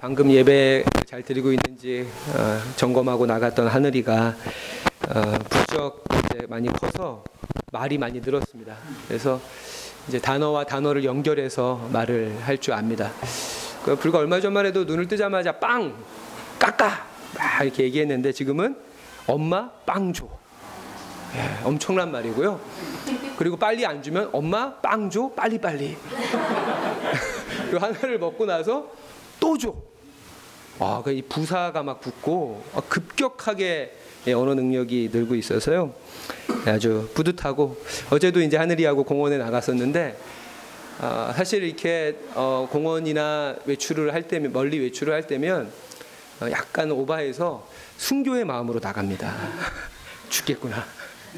방금 예배 잘 드리고 있는지 어, 점검하고 나갔던 하늘이가 어, 부쩍 이제 많이 커서 말이 많이 늘었습니다. 그래서 이제 단어와 단어를 연결해서 말을 할 줄 압니다. 그 불과 얼마 전만 해도 눈을 뜨자마자 빵 깎아 막 이렇게 얘기했는데 지금은 엄마 빵 줘. 예, 엄청난 말이고요. 그리고 빨리 안 주면 엄마 빵 줘 빨리 빨리. 그리고 하나를 먹고 나서 또 줘. 아, 그 이 부사가 막 붙고 아, 급격하게 예, 언어 능력이 늘고 있어서요. 아주 뿌듯하고 어제도 이제 하늘이하고 공원에 나갔었는데 아, 사실 이렇게 어, 공원이나 외출을 할 때면 멀리 외출을 할 때면 어, 약간 오바해서 순교의 마음으로 나갑니다. 죽겠구나,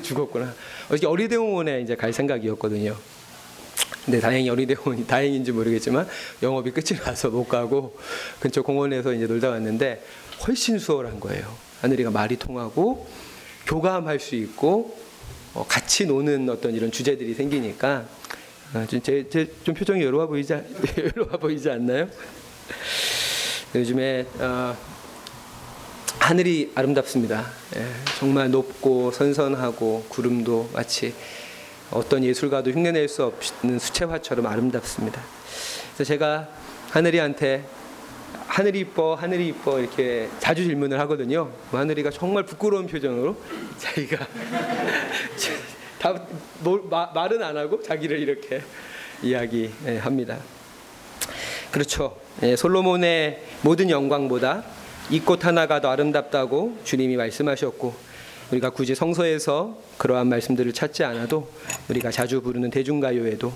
죽었구나. 어저께 어리대공원에 이제 갈 생각이었거든요. 근데 다행히 어리대공원이 다행인지 모르겠지만 영업이 끝이 나서 못 가고 근처 공원에서 이제 놀다 왔는데 훨씬 수월한 거예요. 하늘이가 말이 통하고 교감할 수 있고 어, 같이 노는 어떤 이런 주제들이 생기니까 아, 좀, 제, 제, 좀 표정이 여로와 보이지, 않- 여로와 보이지 않나요? 요즘에 어, 하늘이 아름답습니다. 예, 정말 높고 선선하고 구름도 마치 어떤 예술가도 흉내낼 수 없는 수채화처럼 아름답습니다. 그래서 제가 하늘이한테 하늘이 이뻐, 하늘이 이뻐 이렇게 자주 질문을 하거든요. 뭐 하늘이가 정말 부끄러운 표정으로 자기가 다 뭘- 마- 말은 안 하고 자기를 이렇게 이야기합니다. 그렇죠. 예, 솔로몬의 모든 영광보다 이 꽃 하나가 더 아름답다고 주님이 말씀하셨고 우리가 굳이 성서에서 그러한 말씀들을 찾지 않아도 우리가 자주 부르는 대중가요에도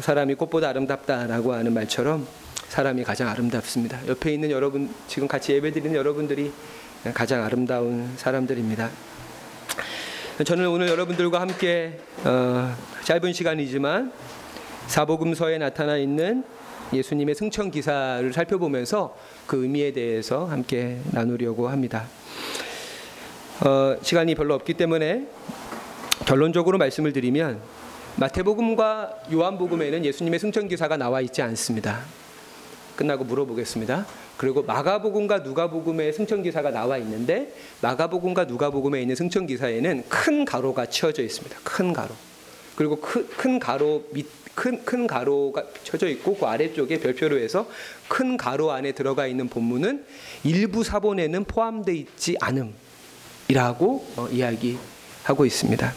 사람이 꽃보다 아름답다라고 하는 말처럼 사람이 가장 아름답습니다. 옆에 있는 여러분 지금 같이 예배드리는 여러분들이 가장 아름다운 사람들입니다. 저는 오늘 여러분들과 함께 어, 짧은 시간이지만 사복음서에 나타나 있는 예수님의 승천 기사를 살펴보면서 그 의미에 대해서 함께 나누려고 합니다. 어, 시간이 별로 없기 때문에 결론적으로 말씀을 드리면 마태복음과 요한복음에는 예수님의 승천 기사가 나와 있지 않습니다. 끝나고 물어보겠습니다. 그리고 마가복음과 누가복음의 승천 기사가 나와 있는데 마가복음과 누가복음에 있는 승천 기사에는 큰 가로가 치어져 있습니다. 큰 가로. 그리고 큰, 큰 가로 밑 큰, 큰 가로가 쳐져 있고 그 아래쪽에 별표로 해서 큰 가로 안에 들어가 있는 본문은 일부 사본에는 포함되어 있지 않음 이라고 어, 이야기하고 있습니다.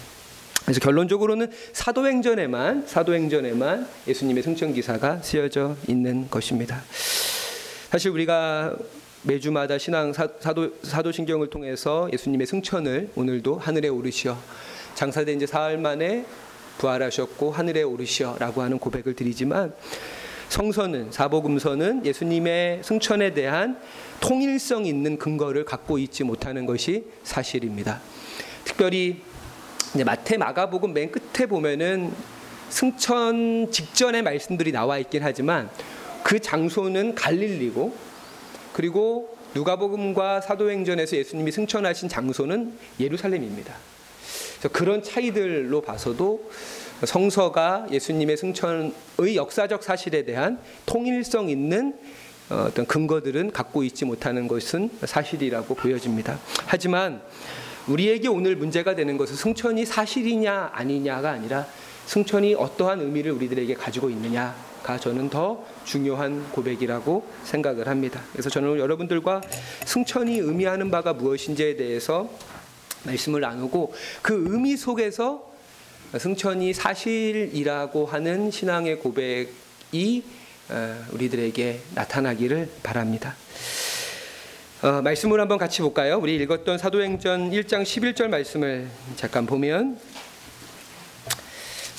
그래서 결론적으로는 사도행전에만 사도행전에만 예수님의 승천 기사가 쓰여져 있는 것입니다. 사실 우리가 매주마다 신앙 사, 사도 사도신경을 통해서 예수님의 승천을 오늘도 하늘에 오르시어 장사된 지 사흘 만에 부활하셨고 하늘에 오르시어라고 하는 고백을 드리지만 성서는 사복음서는 예수님의 승천에 대한 통일성 있는 근거를 갖고 있지 못하는 것이 사실입니다. 특별히 마태 마가복음 맨 끝에 보면은 승천 직전의 말씀들이 나와 있긴 하지만 그 장소는 갈릴리고 그리고 누가복음과 사도행전에서 예수님이 승천하신 장소는 예루살렘입니다. 그래서 그런 차이들로 봐서도 성서가 예수님의 승천의 역사적 사실에 대한 통일성 있는 어, 어떤 근거들은 갖고 있지 못하는 것은 사실이라고 보여집니다. 하지만 우리에게 오늘 문제가 되는 것은 승천이 사실이냐 아니냐가 아니라 승천이 어떠한 의미를 우리들에게 가지고 있느냐가 저는 더 중요한 고백이라고 생각을 합니다. 그래서 저는 여러분들과 승천이 의미하는 바가 무엇인지에 대해서 말씀을 나누고 그 의미 속에서 승천이 사실이라고 하는 신앙의 고백이 어, 우리들에게 나타나기를 바랍니다. 어, 말씀을 한번 같이 볼까요? 우리 읽었던 사도행전 1장 11절 말씀을 잠깐 보면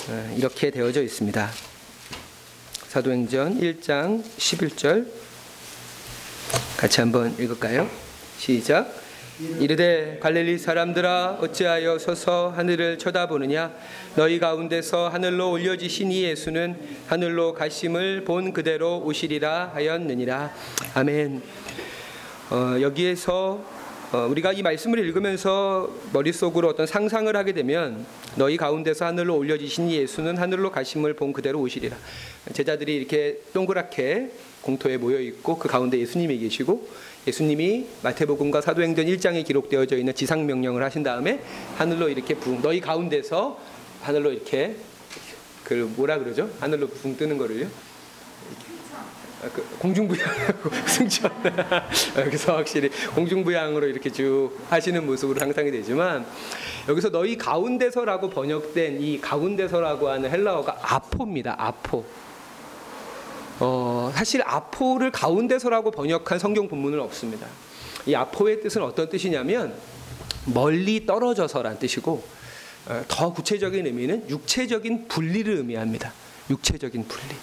어, 이렇게 되어져 있습니다. 사도행전 1장 11절 같이 한번 읽을까요? 시작. 이르되 갈릴리 사람들아 어찌하여 서서 하늘을 쳐다보느냐 너희 가운데서 하늘로 올려지신 이 예수는 하늘로 가심을 본 그대로 오시리라 하였느니라 아멘. 어, 여기에서 어, 우리가 이 말씀을 읽으면서 머릿속으로 어떤 상상을 하게 되면 너희 가운데서 하늘로 올려지신 이 예수는 하늘로 가심을 본 그대로 오시리라. 제자들이 이렇게 동그랗게 공터에 모여 있고 그 가운데 예수님이 계시고 예수님이 마태복음과 사도행전 1장에 기록되어져 있는 지상 명령을 하신 다음에 하늘로 이렇게 붕 너희 가운데서 하늘로 이렇게 그 뭐라 그러죠? 하늘로 붕 뜨는 거를요. 아, 그 공중부양하고 승천 여기서 확실히 공중부양으로 이렇게 쭉 하시는 모습으로 상상이 되지만 여기서 너희 가운데서라고 번역된 이 가운데서라고 하는 헬라어가 아포입니다. 아포. 어, 사실 아포를 가운데서라고 번역한 성경 본문은 없습니다. 이 아포의 뜻은 어떤 뜻이냐면 멀리 떨어져서란 뜻이고 어, 더 구체적인 의미는 육체적인 분리를 의미합니다. 육체적인 분리.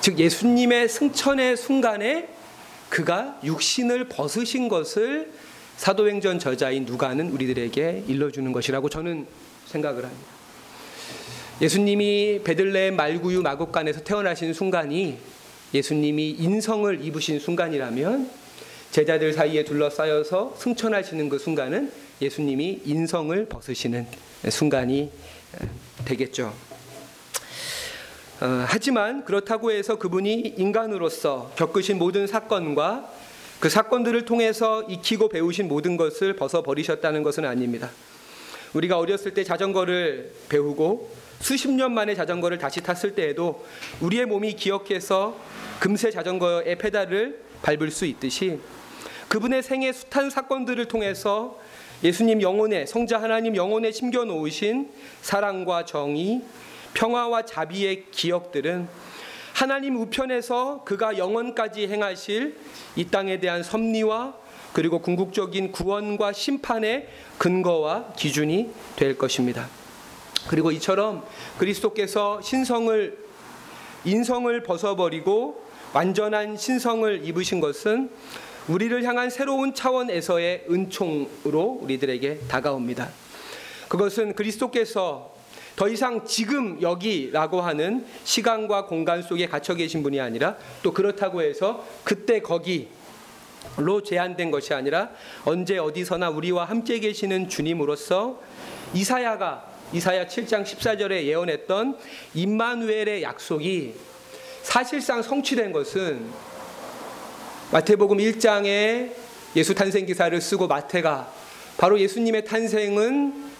즉 예수님의 승천의 순간에 그가 육신을 벗으신 것을 사도행전 저자인 누가는 우리들에게 일러주는 것이라고 저는 생각을 합니다. 예수님이 베들레헴 말구유 마곡간에서 태어나신 순간이 예수님이 인성을 입으신 순간이라면 제자들 사이에 둘러싸여서 승천하시는 그 순간은 예수님이 인성을 벗으시는 순간이 되겠죠. 어, 하지만 그렇다고 해서 그분이 인간으로서 겪으신 모든 사건과 그 사건들을 통해서 익히고 배우신 모든 것을 벗어버리셨다는 것은 아닙니다. 우리가 어렸을 때 자전거를 배우고 수십 년 만에 자전거를 다시 탔을 때에도 우리의 몸이 기억해서 금세 자전거의 페달을 밟을 수 있듯이 그분의 생애 숱한 사건들을 통해서 예수님 영혼에 성자 하나님 영혼에 심겨 놓으신 사랑과 정의, 평화와 자비의 기억들은 하나님 우편에서 그가 영원까지 행하실 이 땅에 대한 섭리와 그리고 궁극적인 구원과 심판의 근거와 기준이 될 것입니다. 그리고 이처럼 그리스도께서 신성을 인성을 벗어버리고 완전한 신성을 입으신 것은 우리를 향한 새로운 차원에서의 은총으로 우리들에게 다가옵니다. 그것은 그리스도께서 더 이상 지금 여기라고 하는 시간과 공간 속에 갇혀 계신 분이 아니라 또 그렇다고 해서 그때 거기로 제한된 것이 아니라 언제 어디서나 우리와 함께 계시는 주님으로서 이사야가 이사야 7장 14절에 예언했던 임마누엘의 약속이 사실상 성취된 것은 마태복음 1장에 예수 탄생 기사를 쓰고 마태가 바로 예수님의 탄생은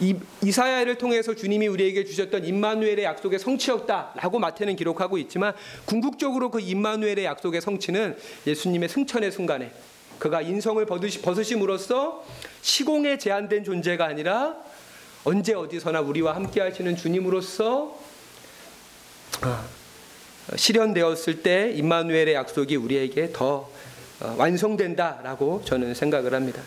이, 사야를 통해서 주님이 우리에게 주셨던 임마누엘의 약속의 성취였다라고 마태는 기록하고 있지만 궁극적으로 그 임마누엘의 약속의 성취는 예수님의 승천의 순간에 그가 인성을 벗으심으로써 시공에 제한된 존재가 아니라 언제 어디서나 우리와 함께 하시는 주님으로서 아, 실현되었을 때 임마누엘의 약속이 우리에게 더 어, 완성된다라고 저는 생각을 합니다.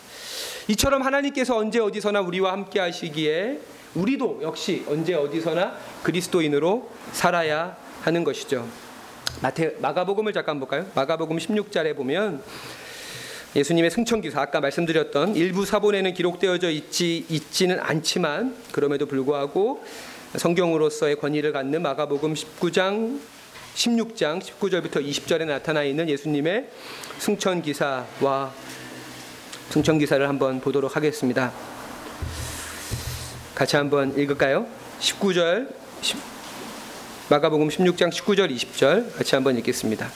이처럼 하나님께서 언제 어디서나 우리와 함께 하시기에 우리도 역시 언제 어디서나 그리스도인으로 살아야 하는 것이죠. 마태 마가복음을 잠깐 볼까요? 마가복음 16절에 보면 예수님의 승천 기사 아까 말씀드렸던 일부 사본에는 기록되어져 있지 있지는 않지만 그럼에도 불구하고 성경으로서의 권위를 갖는 마가복음 19장 16장 19절부터 20절에 나타나 있는 예수님의 승천 기사와 승천 기사를 한번 보도록 하겠습니다. 같이 한번 읽을까요? 19절 마가복음 16장 19절 20절 같이 한번 읽겠습니다.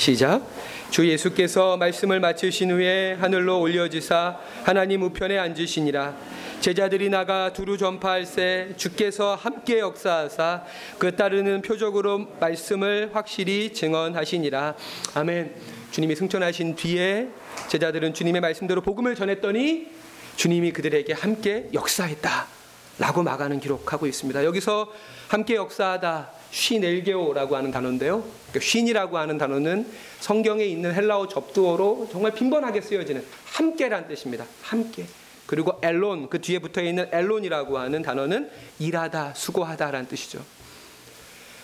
시작. 주 예수께서 말씀을 마치신 후에 하늘로 올려지사 하나님 우편에 앉으시니라. 제자들이 나가 두루 전파할세 주께서 함께 역사하사 그 따르는 표적으로 말씀을 확실히 증언하시니라. 아멘. 주님이 승천하신 뒤에 제자들은 주님의 말씀대로 복음을 전했더니 주님이 그들에게 함께 역사했다 라고 마가는 기록하고 있습니다 여기서 함께 역사하다 쉰엘게오라고 하는 단어인데요. 그러니까 쉰이라고 하는 단어는 성경에 있는 헬라어 접두어로 정말 빈번하게 쓰여지는 함께란 뜻입니다. 함께. 그리고 엘론 그 뒤에 붙어 있는 엘론이라고 하는 단어는 일하다, 수고하다라는 뜻이죠.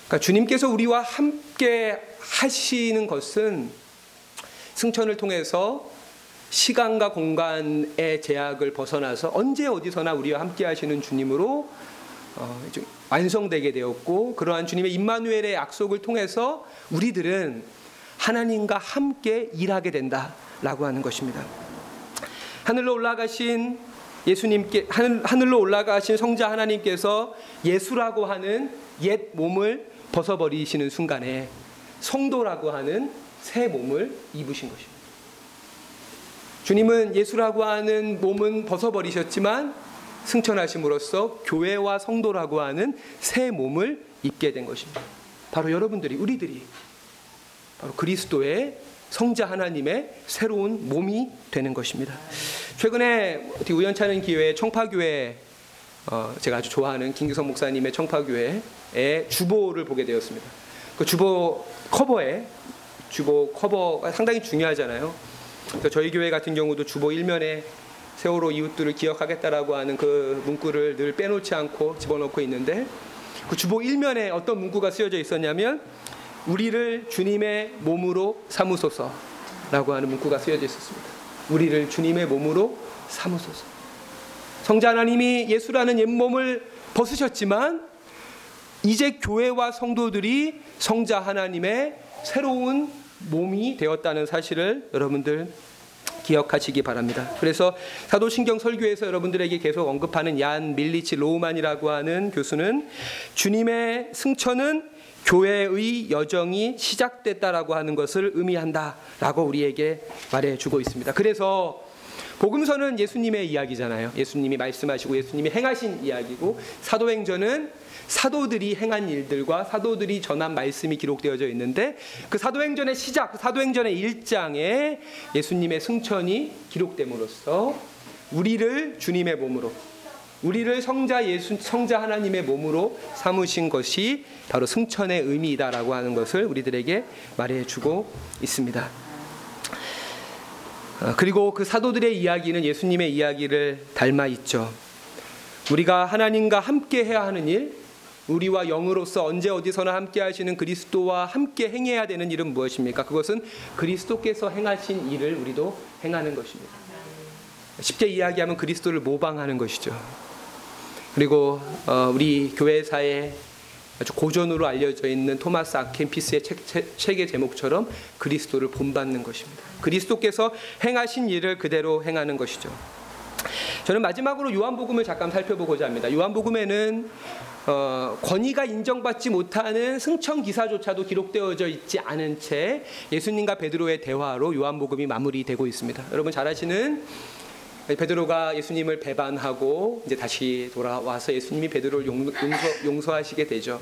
그러니까 주님께서 우리와 함께 하시는 것은 승천을 통해서 시간과 공간의 제약을 벗어나서 언제 어디서나 우리와 함께 하시는 주님으로 어, 완성되게 되었고 그러한 주님의 임마누엘의 약속을 통해서 우리들은 하나님과 함께 일하게 된다라고 하는 것입니다. 하늘로 올라가신 예수님께 하늘, 로 올라가신 성자 하나님께서 예수라고 하는 옛 몸을 벗어버리시는 순간에 성도라고 하는 새 몸을 입으신 것입니다. 주님은 예수라고 하는 몸은 벗어버리셨지만 승천하심으로써 교회와 성도라고 하는 새 몸을 입게 된 것입니다. 바로 여러분들이 우리들이 바로 그리스도의 성자 하나님의 새로운 몸이 되는 것입니다. 최근에 우연찮은 기회에 청파교회 어, 제가 아주 좋아하는 김규성 목사님의 청파교회의 주보를 보게 되었습니다. 그 주보 커버에 주보 커버가 상당히 중요하잖아요. 그래서 저희 교회 같은 경우도 주보 일면에 세월호 이웃들을 기억하겠다라고 하는 그 문구를 늘 빼놓지 않고 집어넣고 있는데 그 주보 일면에 어떤 문구가 쓰여져 있었냐면 우리를 주님의 몸으로 삼으소서라고 하는 문구가 쓰여져 있었습니다. 우리를 주님의 몸으로 삼으소서. 성자 하나님이 예수라는 옛몸을 벗으셨지만 이제 교회와 성도들이 성자 하나님의 새로운 몸이 되었다는 사실을 여러분들 기억하시기 바랍니다. 그래서 사도신경 설교에서 여러분들에게 계속 언급하는 얀 밀리치 로흐만이라고 하는 교수는 주님의 승천은 교회의 여정이 시작됐다라고 하는 것을 의미한다라고 우리에게 말해 주고 있습니다. 그래서 복음서는 예수님의 이야기잖아요. 예수님이 말씀하시고 예수님이 행하신 이야기고 사도행전은 사도들이 행한 일들과 사도들이 전한 말씀이 기록되어져 있는데 그 사도행전의 시작, 그 사도행전의 1장에 예수님의 승천이 기록됨으로써 우리를 주님의 몸으로 우리를 성자 예수 성자 하나님의 몸으로 삼으신 것이 바로 승천의 의미이다라고 하는 것을 우리들에게 말해 주고 있습니다. 어, 그리고 그 사도들의 이야기는 예수님의 이야기를 닮아 있죠. 우리가 하나님과 함께 해야 하는 일, 우리와 영으로서 언제 어디서나 함께 하시는 그리스도와 함께 행해야 되는 일은 무엇입니까? 그것은 그리스도께서 행하신 일을 우리도 행하는 것입니다. 쉽게 이야기하면 그리스도를 모방하는 것이죠. 그리고 어, 우리 교회사에 아주 고전으로 알려져 있는 토마스 아켄피스의 책, 책, 책의 제목처럼 그리스도를 본받는 것입니다. 그리스도께서 행하신 일을 그대로 행하는 것이죠. 저는 마지막으로 요한복음을 잠깐 살펴보고자 합니다. 요한복음에는 어, 권위가 인정받지 못하는 승천 기사조차도 기록되어져 있지 않은 채 예수님과 베드로의 대화로 요한복음이 마무리되고 있습니다. 여러분 잘 아시는 베드로가 예수님을 배반하고 이제 다시 돌아와서 예수님이 베드로를 용서, 용서하시게 되죠.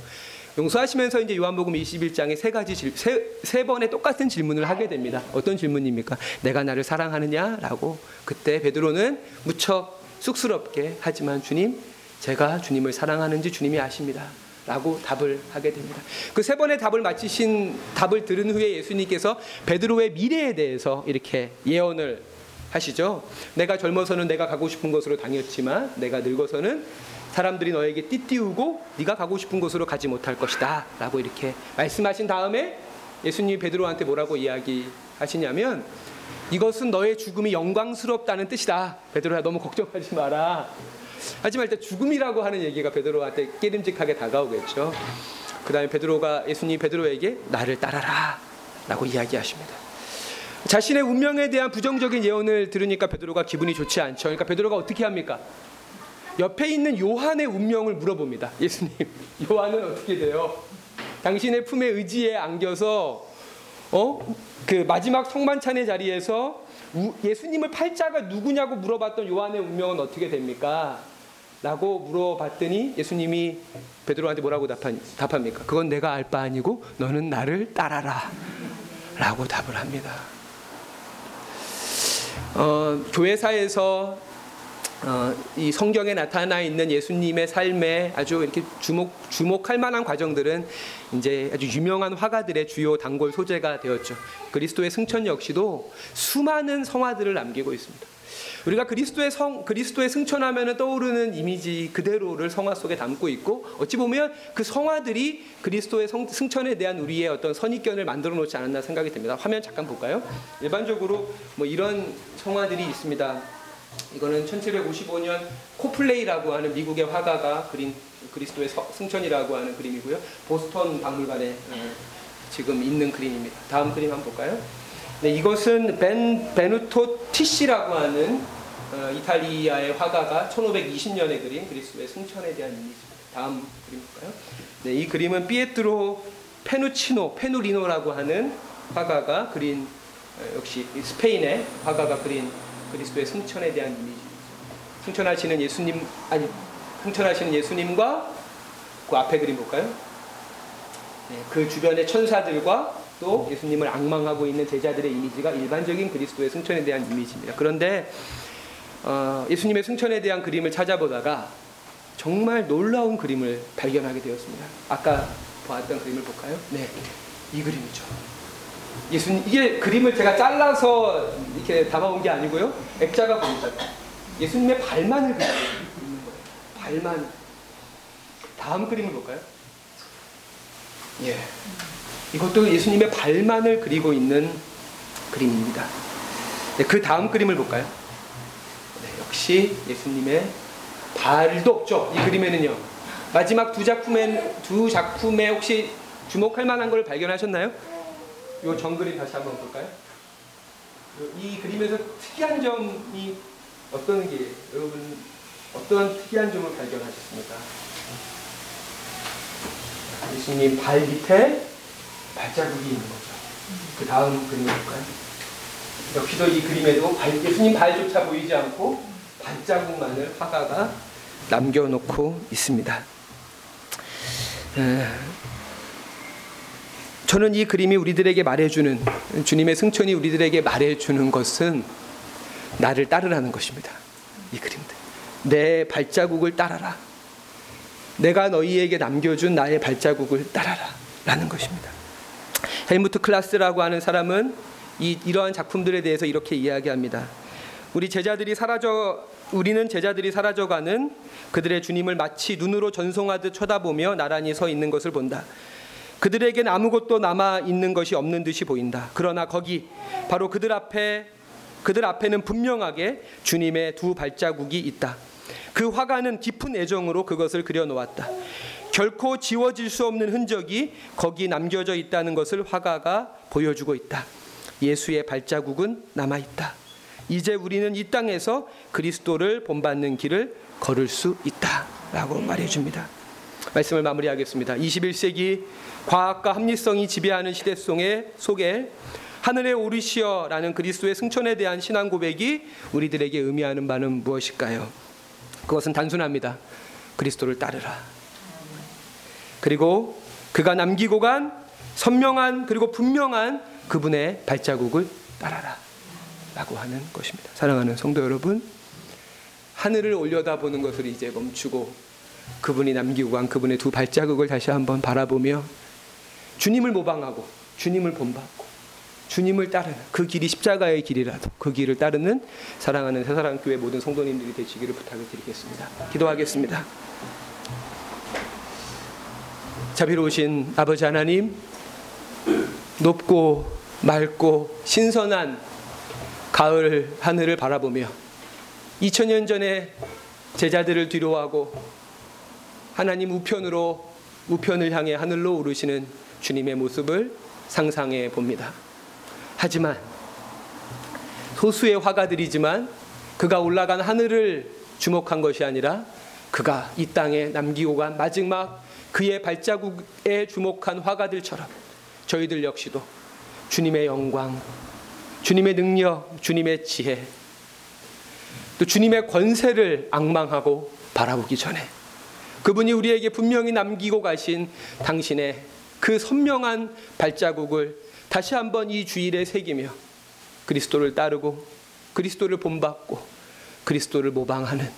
용서하시면서 이제 요한복음 21장에 세 가지 질, 세, 세 번의 똑같은 질문을 하게 됩니다. 어떤 질문입니까? 내가 나를 사랑하느냐라고 그때 베드로는 무척 쑥스럽게 하지만 주님 제가 주님을 사랑하는지 주님이 아십니다. 라고 답을 하게 됩니다. 그 세 번의 답을 마치신 답을 들은 후에 예수님께서 베드로의 미래에 대해서 이렇게 예언을 하시죠. 내가 젊어서는 내가 가고 싶은 곳으로 다녔지만 내가 늙어서는 사람들이 너에게 띠띠우고 네가 가고 싶은 곳으로 가지 못할 것이다. 라고 이렇게 말씀하신 다음에 예수님이 베드로한테 뭐라고 이야기하시냐면 이것은 너의 죽음이 영광스럽다는 뜻이다. 베드로야 너무 걱정하지 마라. 하지만 일단 죽음이라고 하는 얘기가 베드로한테 깨림직하게 다가오겠죠. 그 다음에 베드로가 예수님 베드로에게 나를 따라라 라고 이야기하십니다. 자신의 운명에 대한 부정적인 예언을 들으니까 베드로가 기분이 좋지 않죠. 그러니까 베드로가 어떻게 합니까? 옆에 있는 요한의 운명을 물어봅니다. 예수님, 요한은 어떻게 돼요? 당신의 품에 의지에 안겨서 어? 그 마지막 성만찬의 자리에서 예수님을 팔자가 누구냐고 물어봤던 요한의 운명은 어떻게 됩니까? 라고 물어봤더니 예수님이 베드로한테 뭐라고 답합니까? 그건 내가 알 바 아니고 너는 나를 따라라. 라고 답을 합니다. 어, 교회사에서 어, 이 성경에 나타나 있는 예수님의 삶에 아주 이렇게 주목 주목할 만한 과정들은 이제 아주 유명한 화가들의 주요 단골 소재가 되었죠. 그리스도의 승천 역시도 수많은 성화들을 남기고 있습니다. 우리가 그리스도의 성 그리스도의 승천하면 떠오르는 이미지 그대로를 성화 속에 담고 있고 어찌 보면 그 성화들이 그리스도의 성, 승천에 대한 우리의 어떤 선입견을 만들어 놓지 않았나 생각이 됩니다. 화면 잠깐 볼까요? 일반적으로 뭐 이런 성화들이 있습니다. 이거는 1755년 코플레이라고 하는 미국의 화가가 그린 그리스도의 승천이라고 하는 그림이고요. 보스턴 박물관에 어, 지금 있는 그림입니다. 다음 그림 한번 볼까요? 네, 이것은 벤베누토 티시라고 하는 어, 이탈리아의 화가가 1520년에 그린 그리스도의 승천에 대한 이미지입니다. 다음 그림 볼까요? 네, 이 그림은 피에트로 페루치노, 페루지노라고 하는 화가가 그린 어, 역시 이 스페인의 화가가 그린 그리스도의 승천에 대한 이미지. 승천하시는 예수님 아니 승천하시는 예수님과 그 앞에 그림 볼까요? 네, 그 주변의 천사들과 또 예수님을 악망하고 있는 제자들의 이미지가 일반적인 그리스도의 승천에 대한 이미지입니다. 그런데 어, 예수님의 승천에 대한 그림을 찾아보다가 정말 놀라운 그림을 발견하게 되었습니다. 아까 보았던 그림을 볼까요? 네, 이 그림이죠. 예수님 이게 그림을 제가 잘라서 이렇게 담아온 게 아니고요. 액자가 보니까 예수님의 발만을 그리고 있는 거예요. 발만. 다음 그림을 볼까요? 예. 이것도 예수님의 발만을 그리고 있는 그림입니다. 네, 그 다음 그림을 볼까요? 네, 역시 예수님의 발도 없죠. 이 그림에는요. 마지막 두 작품에 두 작품에 혹시 주목할 만한 걸 발견하셨나요? 요 정글이 다시 한번 볼까요? 요- 이 그림에서 특이한 점이 어떤 게 여러분 어떤 특이한 점을 발견하셨습니까? 예수님 발 밑에 발자국이 있는 거죠. 그 다음 그림 볼까요? 역시도 이 그림에도 발- 예수님 발조차 보이지 않고 발자국만을 화가가 남겨놓고 있습니다. 에, 저는 이 그림이 우리들에게 말해주는 주님의 승천이 우리들에게 말해주는 것은 나를 따르라는 것입니다. 이 그림들 내 발자국을 따라라. 내가 너희에게 남겨준 나의 발자국을 따라라라는 것입니다. 헬무트 클라스라고 하는 사람은 이 이러한 작품들에 대해서 이렇게 이야기합니다. 우리 제자들이 사라져 우리는 제자들이 사라져가는 그들의 주님을 마치 눈으로 전송하듯 쳐다보며 나란히 서 있는 것을 본다. 그들에겐 아무것도 남아 있는 것이 없는 듯이 보인다. 그러나 거기 바로 그들 앞에 그들 앞에는 분명하게 주님의 두 발자국이 있다. 그 화가는 깊은 애정으로 그것을 그려 놓았다. 결코 지워질 수 없는 흔적이 거기 남겨져 있다는 것을 화가가 보여주고 있다. 예수의 발자국은 남아 있다. 이제 우리는 이 땅에서 그리스도를 본받는 길을 걸을 수 있다라고 말해 줍니다. 말씀을 마무리하겠습니다. 21세기 과학과 합리성이 지배하는 시대 속에 하늘에 오르시어라는 그리스도의 승천에 대한 신앙 고백이 우리들에게 의미하는 바는 무엇일까요? 그것은 단순합니다. 그리스도를 따르라. 그리고 그가 남기고 간 선명한 그리고 분명한 그분의 발자국을 따라라. 라고 하는 것입니다. 사랑하는 성도 여러분, 하늘을 올려다보는 것을 이제 멈추고 그분이 남기고 간 그분의 두 발자국을 다시 한번 바라보며 주님을 모방하고 주님을 본받고 주님을 따르는 그 길이 십자가의 길이라도 그 길을 따르는 사랑하는 새사랑교회 모든 성도님들이 되시기를 부탁을 드리겠습니다. 기도하겠습니다. 자비로우신 아버지 하나님, 높고 맑고 신선한 가을 하늘을 바라보며 2000년 전에 제자들을 뒤로하고 하나님 우편으로 우편을 향해 하늘로 오르시는 주님의 모습을 상상해 봅니다. 하지만 소수의 화가들이지만 그가 올라간 하늘을 주목한 것이 아니라 그가 이 땅에 남기고 간 마지막 그의 발자국에 주목한 화가들처럼 저희들 역시도 주님의 영광, 주님의 능력, 주님의 지혜, 또 주님의 권세를 악망하고 바라보기 전에 그분이 우리에게 분명히 남기고 가신 당신의 그 선명한 발자국을 다시 한번 이 주일에 새기며 그리스도를 따르고 그리스도를 본받고 그리스도를 모방하는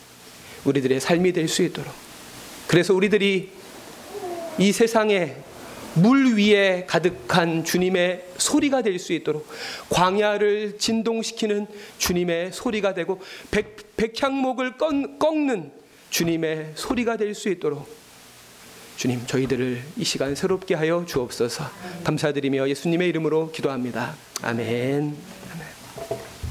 우리들의 삶이 될 수 있도록 그래서 우리들이 이 세상에 물 위에 가득한 주님의 소리가 될 수 있도록 광야를 진동시키는 주님의 소리가 되고 백, 백향목을 꺾, 꺾는 주님의 소리가 될 수 있도록 주님 저희들을 이 시간 새롭게 하여 주옵소서 감사드리며 예수님의 이름으로 기도합니다. 아멘.